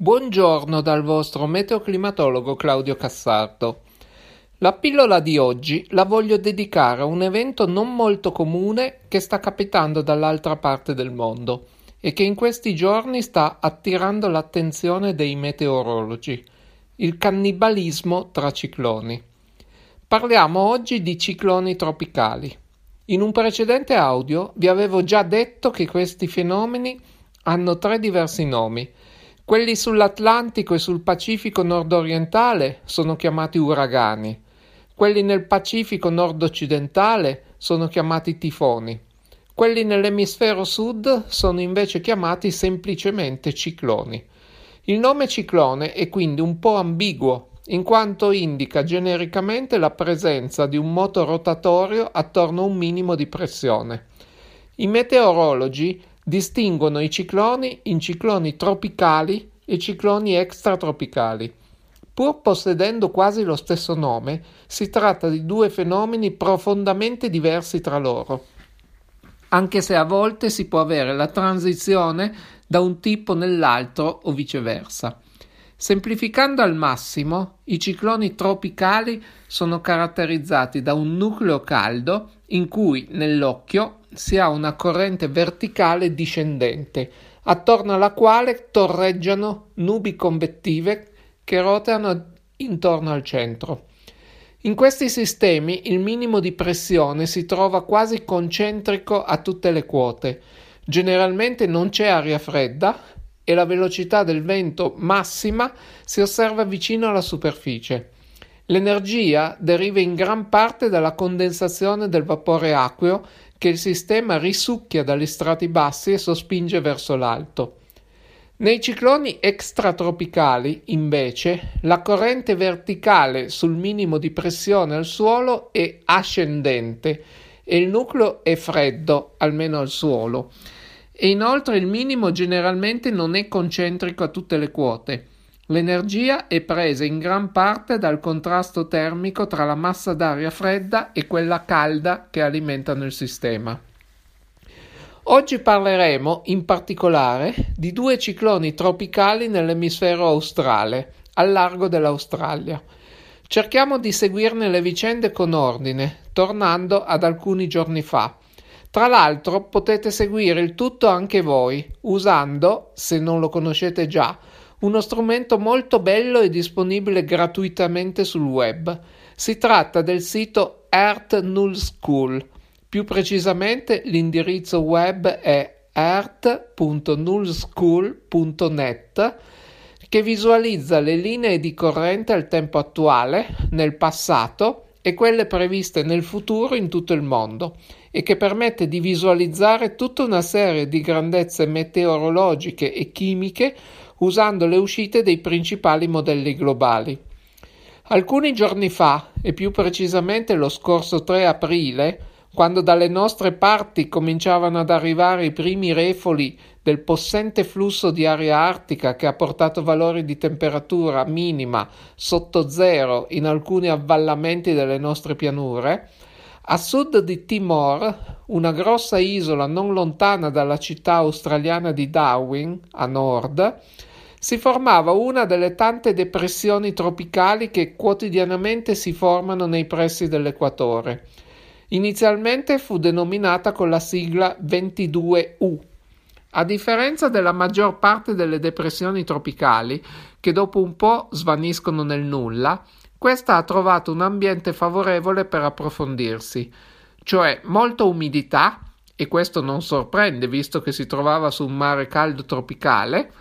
Buongiorno dal vostro meteoclimatologo Claudio Cassardo. La pillola di oggi la voglio dedicare a un evento non molto comune che sta capitando dall'altra parte del mondo e che in questi giorni sta attirando l'attenzione dei meteorologi, il cannibalismo tra cicloni. Parliamo oggi di cicloni tropicali. In un precedente audio vi avevo già detto che questi fenomeni hanno tre diversi nomi quelli sull'Atlantico e sul Pacifico nord-orientale sono chiamati uragani, quelli nel Pacifico nord-occidentale sono chiamati tifoni, quelli nell'emisfero sud sono invece chiamati semplicemente cicloni. Il nome ciclone è quindi un po' ambiguo, in quanto indica genericamente la presenza di un moto rotatorio attorno a un minimo di pressione. I meteorologi distinguono i cicloni in cicloni tropicali e cicloni extratropicali. Pur possedendo quasi lo stesso nome, si tratta di due fenomeni profondamente diversi tra loro, anche se a volte si può avere la transizione da un tipo nell'altro o viceversa. Semplificando al massimo, i cicloni tropicali sono caratterizzati da un nucleo caldo in cui nell'occhio si ha una corrente verticale discendente, attorno alla quale torreggiano nubi convettive che roteano intorno al centro. In questi sistemi il minimo di pressione si trova quasi concentrico a tutte le quote. Generalmente non c'è aria fredda, e la velocità del vento massima si osserva vicino alla superficie. L'energia deriva in gran parte dalla condensazione del vapore acqueo che il sistema risucchia dagli strati bassi e sospinge verso l'alto. Nei cicloni extratropicali, invece, la corrente verticale sul minimo di pressione al suolo è ascendente e il nucleo è freddo, almeno al suolo e inoltre il minimo generalmente non è concentrico a tutte le quote. L'energia è presa in gran parte dal contrasto termico tra la massa d'aria fredda e quella calda che alimentano il sistema. Oggi parleremo in particolare di due cicloni tropicali nell'emisfero australe, al largo dell'Australia. Cerchiamo di seguirne le vicende con ordine, tornando ad alcuni giorni fa. Tra l'altro potete seguire il tutto anche voi usando, se non lo conoscete già, uno strumento molto bello e disponibile gratuitamente sul web. Si tratta del sito Earth Null School. Più precisamente l'indirizzo web è earth.nullschool.net che visualizza le linee di corrente al tempo attuale, nel passato e quelle previste nel futuro in tutto il mondo e che permette di visualizzare tutta una serie di grandezze meteorologiche e chimiche usando le uscite dei principali modelli globali. Alcuni giorni fa, e più precisamente lo scorso 3 aprile, quando dalle nostre parti cominciavano ad arrivare i primi refoli del possente flusso di aria artica che ha portato valori di temperatura minima sotto zero in alcuni avvallamenti delle nostre pianure, a sud di Timor, una grossa isola non lontana dalla città australiana di Darwin, a nord, si formava una delle tante depressioni tropicali che quotidianamente si formano nei pressi dell'equatore. Inizialmente fu denominata con la sigla 22U. A differenza della maggior parte delle depressioni tropicali, che dopo un po' svaniscono nel nulla, questa ha trovato un ambiente favorevole per approfondirsi, cioè molta umidità, e questo non sorprende visto che si trovava su un mare caldo tropicale,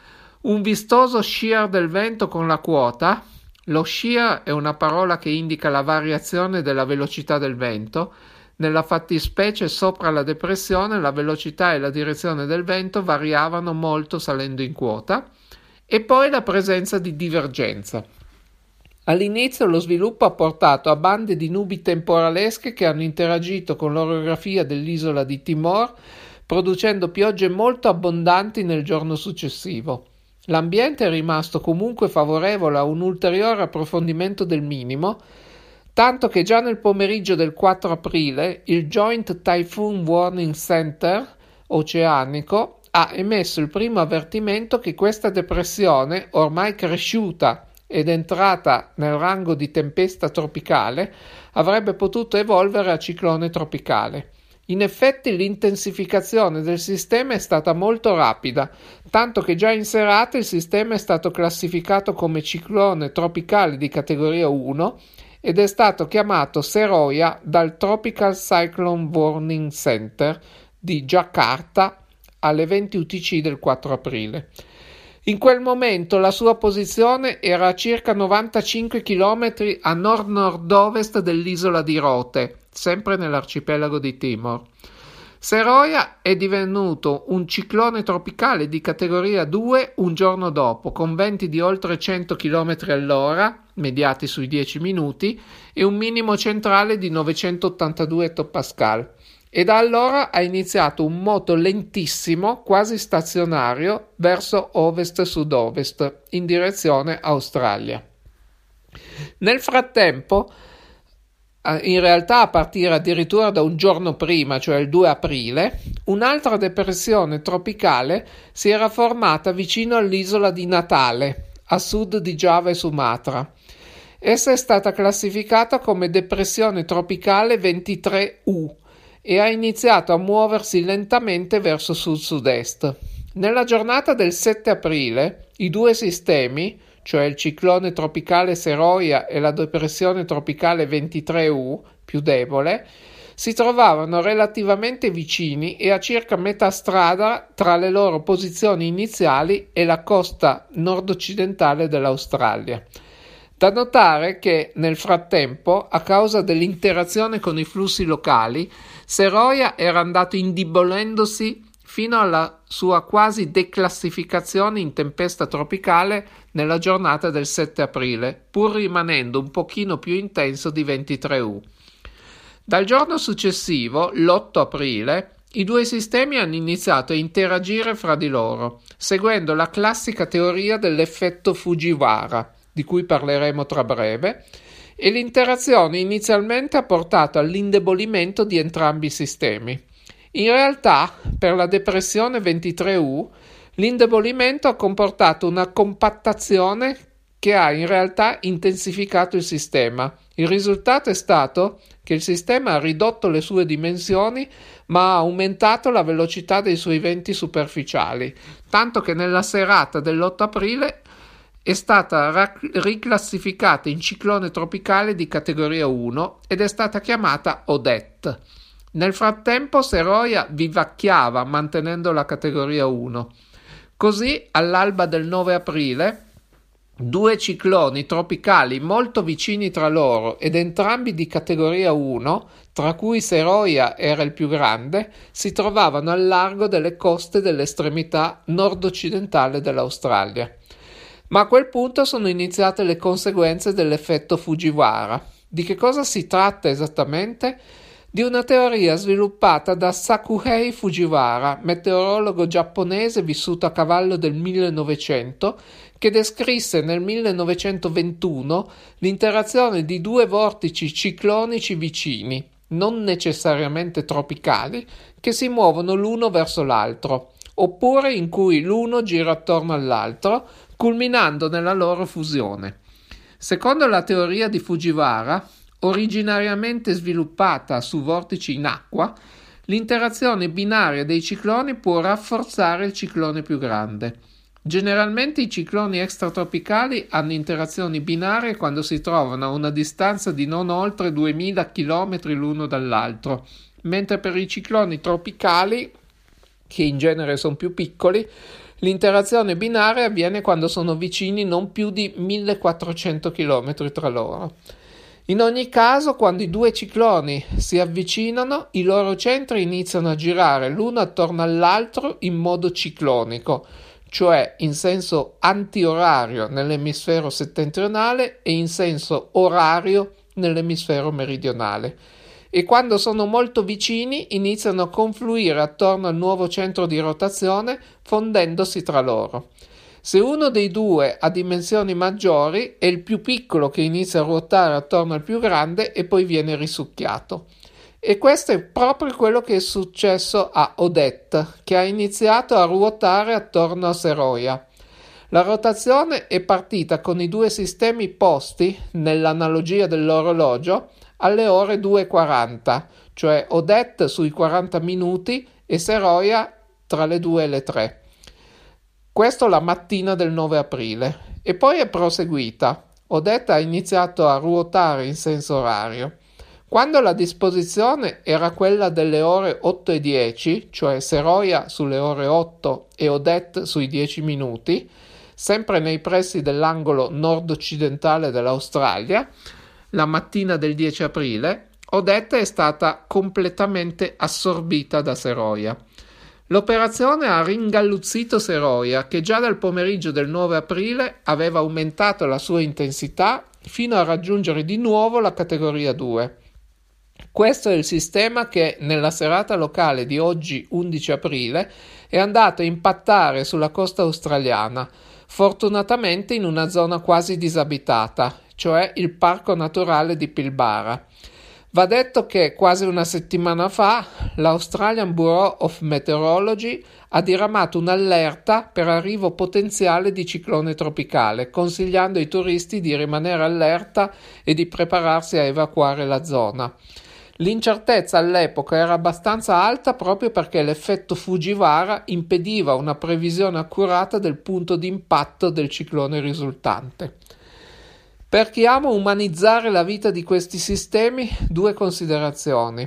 un vistoso shear del vento con la quota, lo shear è una parola che indica la variazione della velocità del vento, nella fattispecie sopra la depressione la velocità e la direzione del vento variavano molto salendo in quota, e poi la presenza di divergenza. All'inizio lo sviluppo ha portato a bande di nubi temporalesche che hanno interagito con l'orografia dell'isola di Timor, producendo piogge molto abbondanti nel giorno successivo. L'ambiente è rimasto comunque favorevole a un ulteriore approfondimento del minimo, tanto che già nel pomeriggio del 4 aprile il Joint Typhoon Warning Center oceanico ha emesso il primo avvertimento che questa depressione, ormai cresciuta ed entrata nel rango di tempesta tropicale, avrebbe potuto evolvere a ciclone tropicale. In effetti l'intensificazione del sistema è stata molto rapida, tanto che già in serata il sistema è stato classificato come ciclone tropicale di categoria 1 ed è stato chiamato Seroia dal Tropical Cyclone Warning Center di Jakarta alle 20 UTC del 4 aprile. In quel momento la sua posizione era a circa 95 km a nord-nord-ovest dell'isola di Rote, sempre nell'arcipelago di Timor. Seroia è divenuto un ciclone tropicale di categoria 2 un giorno dopo, con venti di oltre 100 km all'ora, mediati sui 10 minuti, e un minimo centrale di 982 ettopascal e da allora ha iniziato un moto lentissimo, quasi stazionario, verso ovest-sud-ovest, in direzione Australia. Nel frattempo, in realtà a partire addirittura da un giorno prima, cioè il 2 aprile, un'altra depressione tropicale si era formata vicino all'isola di Natale, a sud di Giava e Sumatra. Essa è stata classificata come depressione tropicale 23U e ha iniziato a muoversi lentamente verso sud-sud-est. Nella giornata del 7 aprile, i due sistemi, cioè il ciclone tropicale Seroia e la depressione tropicale 23U, più debole, si trovavano relativamente vicini e a circa metà strada tra le loro posizioni iniziali e la costa nord-occidentale dell'Australia. Da notare che nel frattempo, a causa dell'interazione con i flussi locali, Seroia era andato indebolendosi fino alla sua quasi declassificazione in tempesta tropicale nella giornata del 7 aprile, pur rimanendo un pochino più intenso di 23U. Dal giorno successivo, l'8 aprile, i due sistemi hanno iniziato a interagire fra di loro, seguendo la classica teoria dell'effetto Fujiwara di cui parleremo tra breve, e l'interazione inizialmente ha portato all'indebolimento di entrambi i sistemi. In realtà, per la depressione 23U, l'indebolimento ha comportato una compattazione che ha in realtà intensificato il sistema. Il risultato è stato che il sistema ha ridotto le sue dimensioni ma ha aumentato la velocità dei suoi venti superficiali, tanto che nella serata dell'8 aprile è stata rac- riclassificata in ciclone tropicale di categoria 1 ed è stata chiamata Odette. Nel frattempo Seroia vivacchiava mantenendo la categoria 1. Così, all'alba del 9 aprile, due cicloni tropicali molto vicini tra loro ed entrambi di categoria 1, tra cui Seroia era il più grande, si trovavano al largo delle coste dell'estremità nord-occidentale dell'Australia. Ma a quel punto sono iniziate le conseguenze dell'effetto Fujiwara. Di che cosa si tratta esattamente? Di una teoria sviluppata da Sakuhei Fujiwara, meteorologo giapponese vissuto a cavallo del 1900, che descrisse nel 1921 l'interazione di due vortici ciclonici vicini, non necessariamente tropicali, che si muovono l'uno verso l'altro, oppure in cui l'uno gira attorno all'altro, culminando nella loro fusione. Secondo la teoria di Fujiwara, originariamente sviluppata su vortici in acqua, l'interazione binaria dei cicloni può rafforzare il ciclone più grande. Generalmente i cicloni extratropicali hanno interazioni binarie quando si trovano a una distanza di non oltre 2000 km l'uno dall'altro, mentre per i cicloni tropicali, che in genere sono più piccoli, L'interazione binaria avviene quando sono vicini non più di 1400 km tra loro. In ogni caso, quando i due cicloni si avvicinano, i loro centri iniziano a girare l'uno attorno all'altro in modo ciclonico, cioè in senso antiorario nell'emisfero settentrionale e in senso orario nell'emisfero meridionale e quando sono molto vicini iniziano a confluire attorno al nuovo centro di rotazione fondendosi tra loro. Se uno dei due ha dimensioni maggiori è il più piccolo che inizia a ruotare attorno al più grande e poi viene risucchiato. E questo è proprio quello che è successo a Odette, che ha iniziato a ruotare attorno a Seroia. La rotazione è partita con i due sistemi posti, nell'analogia dell'orologio, alle ore 2.40, cioè Odette sui 40 minuti e Seroia tra le 2 e le 3. Questo la mattina del 9 aprile. E poi è proseguita. Odette ha iniziato a ruotare in senso orario. Quando la disposizione era quella delle ore 8 e 10, cioè Seroia sulle ore 8 e Odette sui 10 minuti, sempre nei pressi dell'angolo nord-occidentale dell'Australia, la mattina del 10 aprile, Odette è stata completamente assorbita da Seroia. L'operazione ha ringalluzzito Seroia, che già dal pomeriggio del 9 aprile aveva aumentato la sua intensità fino a raggiungere di nuovo la categoria 2. Questo è il sistema che nella serata locale di oggi 11 aprile è andato a impattare sulla costa australiana, fortunatamente in una zona quasi disabitata, cioè il parco naturale di Pilbara. Va detto che quasi una settimana fa l'Australian Bureau of Meteorology ha diramato un'allerta per arrivo potenziale di ciclone tropicale, consigliando ai turisti di rimanere allerta e di prepararsi a evacuare la zona. L'incertezza all'epoca era abbastanza alta proprio perché l'effetto Fujiwara impediva una previsione accurata del punto di impatto del ciclone risultante. Per chi ama umanizzare la vita di questi sistemi, due considerazioni.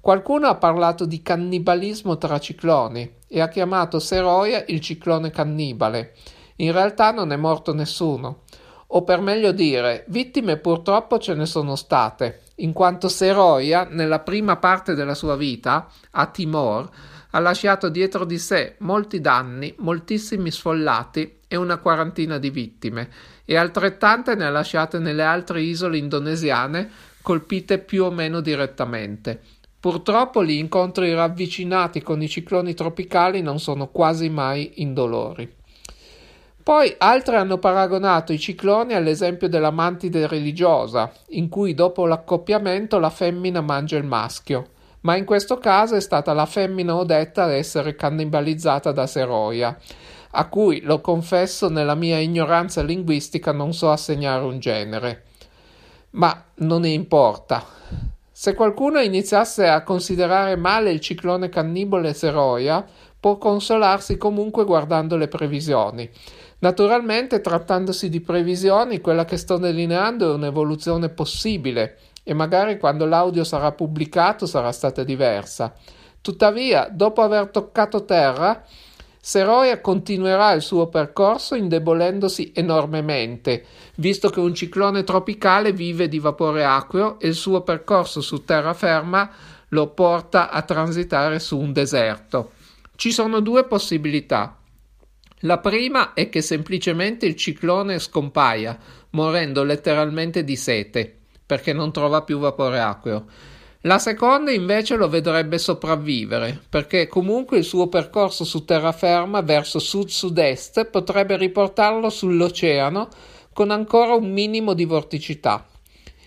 Qualcuno ha parlato di cannibalismo tra cicloni e ha chiamato Seroia il ciclone cannibale. In realtà non è morto nessuno. O per meglio dire, vittime purtroppo ce ne sono state, in quanto Seroia, nella prima parte della sua vita, a Timor, ha lasciato dietro di sé molti danni, moltissimi sfollati e una quarantina di vittime, e altrettante ne ha lasciate nelle altre isole indonesiane colpite più o meno direttamente. Purtroppo gli incontri ravvicinati con i cicloni tropicali non sono quasi mai indolori. Poi altri hanno paragonato i cicloni all'esempio della mantide religiosa, in cui dopo l'accoppiamento la femmina mangia il maschio, ma in questo caso è stata la femmina odetta ad essere cannibalizzata da Seroia, a cui, lo confesso, nella mia ignoranza linguistica non so assegnare un genere. Ma non ne importa. Se qualcuno iniziasse a considerare male il ciclone cannibale Seroia, può consolarsi comunque guardando le previsioni. Naturalmente, trattandosi di previsioni, quella che sto delineando è un'evoluzione possibile e magari quando l'audio sarà pubblicato sarà stata diversa. Tuttavia, dopo aver toccato terra, Seroia continuerà il suo percorso indebolendosi enormemente, visto che un ciclone tropicale vive di vapore acqueo e il suo percorso su terraferma lo porta a transitare su un deserto. Ci sono due possibilità. La prima è che semplicemente il ciclone scompaia, morendo letteralmente di sete, perché non trova più vapore acqueo. La seconda invece lo vedrebbe sopravvivere, perché comunque il suo percorso su terraferma verso sud-sud-est potrebbe riportarlo sull'oceano con ancora un minimo di vorticità.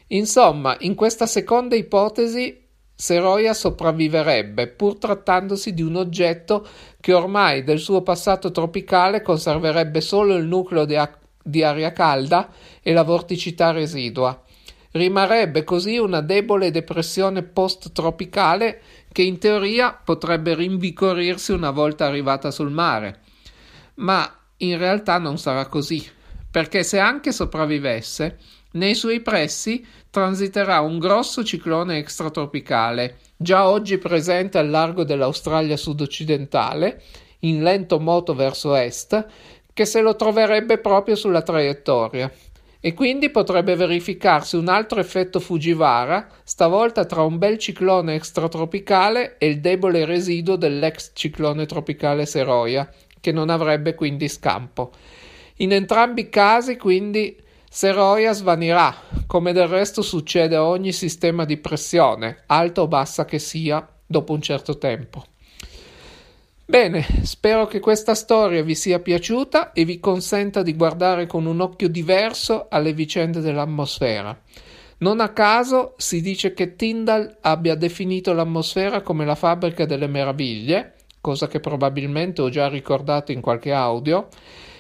Insomma, in questa seconda ipotesi Seroia sopravviverebbe, pur trattandosi di un oggetto che ormai del suo passato tropicale conserverebbe solo il nucleo di, a- di aria calda e la vorticità residua. Rimarrebbe così una debole depressione post-tropicale che in teoria potrebbe rinvicorirsi una volta arrivata sul mare. Ma in realtà non sarà così, perché se anche sopravvivesse, nei suoi pressi transiterà un grosso ciclone extratropicale, già oggi presente al largo dell'Australia sud-occidentale, in lento moto verso est, che se lo troverebbe proprio sulla traiettoria. E quindi potrebbe verificarsi un altro effetto Fujiwara, stavolta tra un bel ciclone extratropicale e il debole residuo dell'ex ciclone tropicale Seroia, che non avrebbe quindi scampo. In entrambi i casi, quindi, Seroia svanirà, come del resto succede a ogni sistema di pressione, alta o bassa che sia, dopo un certo tempo. Bene, spero che questa storia vi sia piaciuta e vi consenta di guardare con un occhio diverso alle vicende dell'atmosfera. Non a caso si dice che Tyndall abbia definito l'atmosfera come la fabbrica delle meraviglie, cosa che probabilmente ho già ricordato in qualche audio,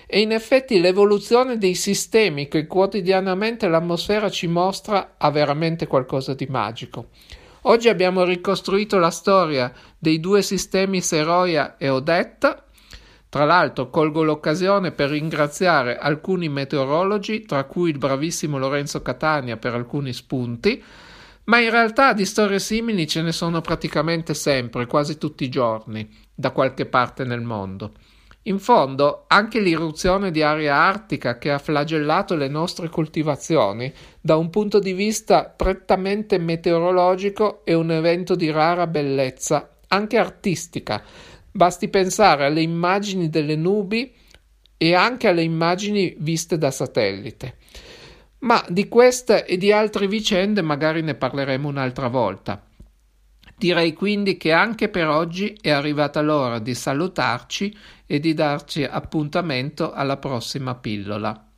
e in effetti l'evoluzione dei sistemi che quotidianamente l'atmosfera ci mostra ha veramente qualcosa di magico. Oggi abbiamo ricostruito la storia dei due sistemi Seroia e Odetta. Tra l'altro colgo l'occasione per ringraziare alcuni meteorologi, tra cui il bravissimo Lorenzo Catania per alcuni spunti, ma in realtà di storie simili ce ne sono praticamente sempre, quasi tutti i giorni, da qualche parte nel mondo. In fondo, anche l'irruzione di aria artica che ha flagellato le nostre coltivazioni, da un punto di vista prettamente meteorologico, è un evento di rara bellezza, anche artistica. Basti pensare alle immagini delle nubi e anche alle immagini viste da satellite. Ma di queste e di altre vicende magari ne parleremo un'altra volta. Direi quindi che anche per oggi è arrivata l'ora di salutarci e di darci appuntamento alla prossima pillola.